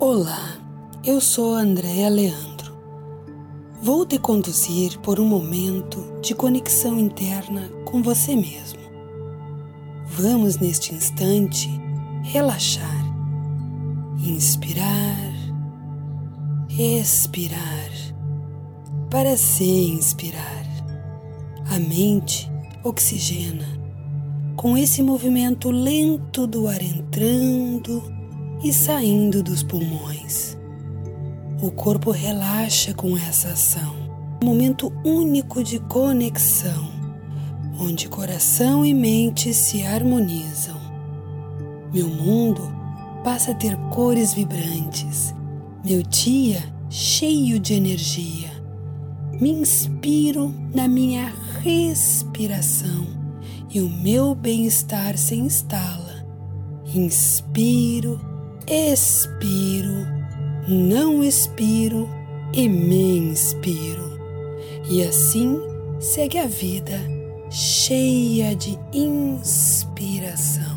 Olá, eu sou Andréa Leandro. Vou te conduzir por um momento de conexão interna com você mesmo. Vamos neste instante relaxar, inspirar, expirar, para se inspirar. A mente oxigena com esse movimento lento do ar entrando e saindo dos pulmões. O corpo relaxa com essa ação. Um momento único de conexão, onde coração e mente se harmonizam. Meu mundo passa a ter cores vibrantes. Meu dia cheio de energia. Me inspiro na minha respiração e o meu bem-estar se instala. Inspiro expiro, não expiro e me inspiro. E assim segue a vida cheia de inspiração.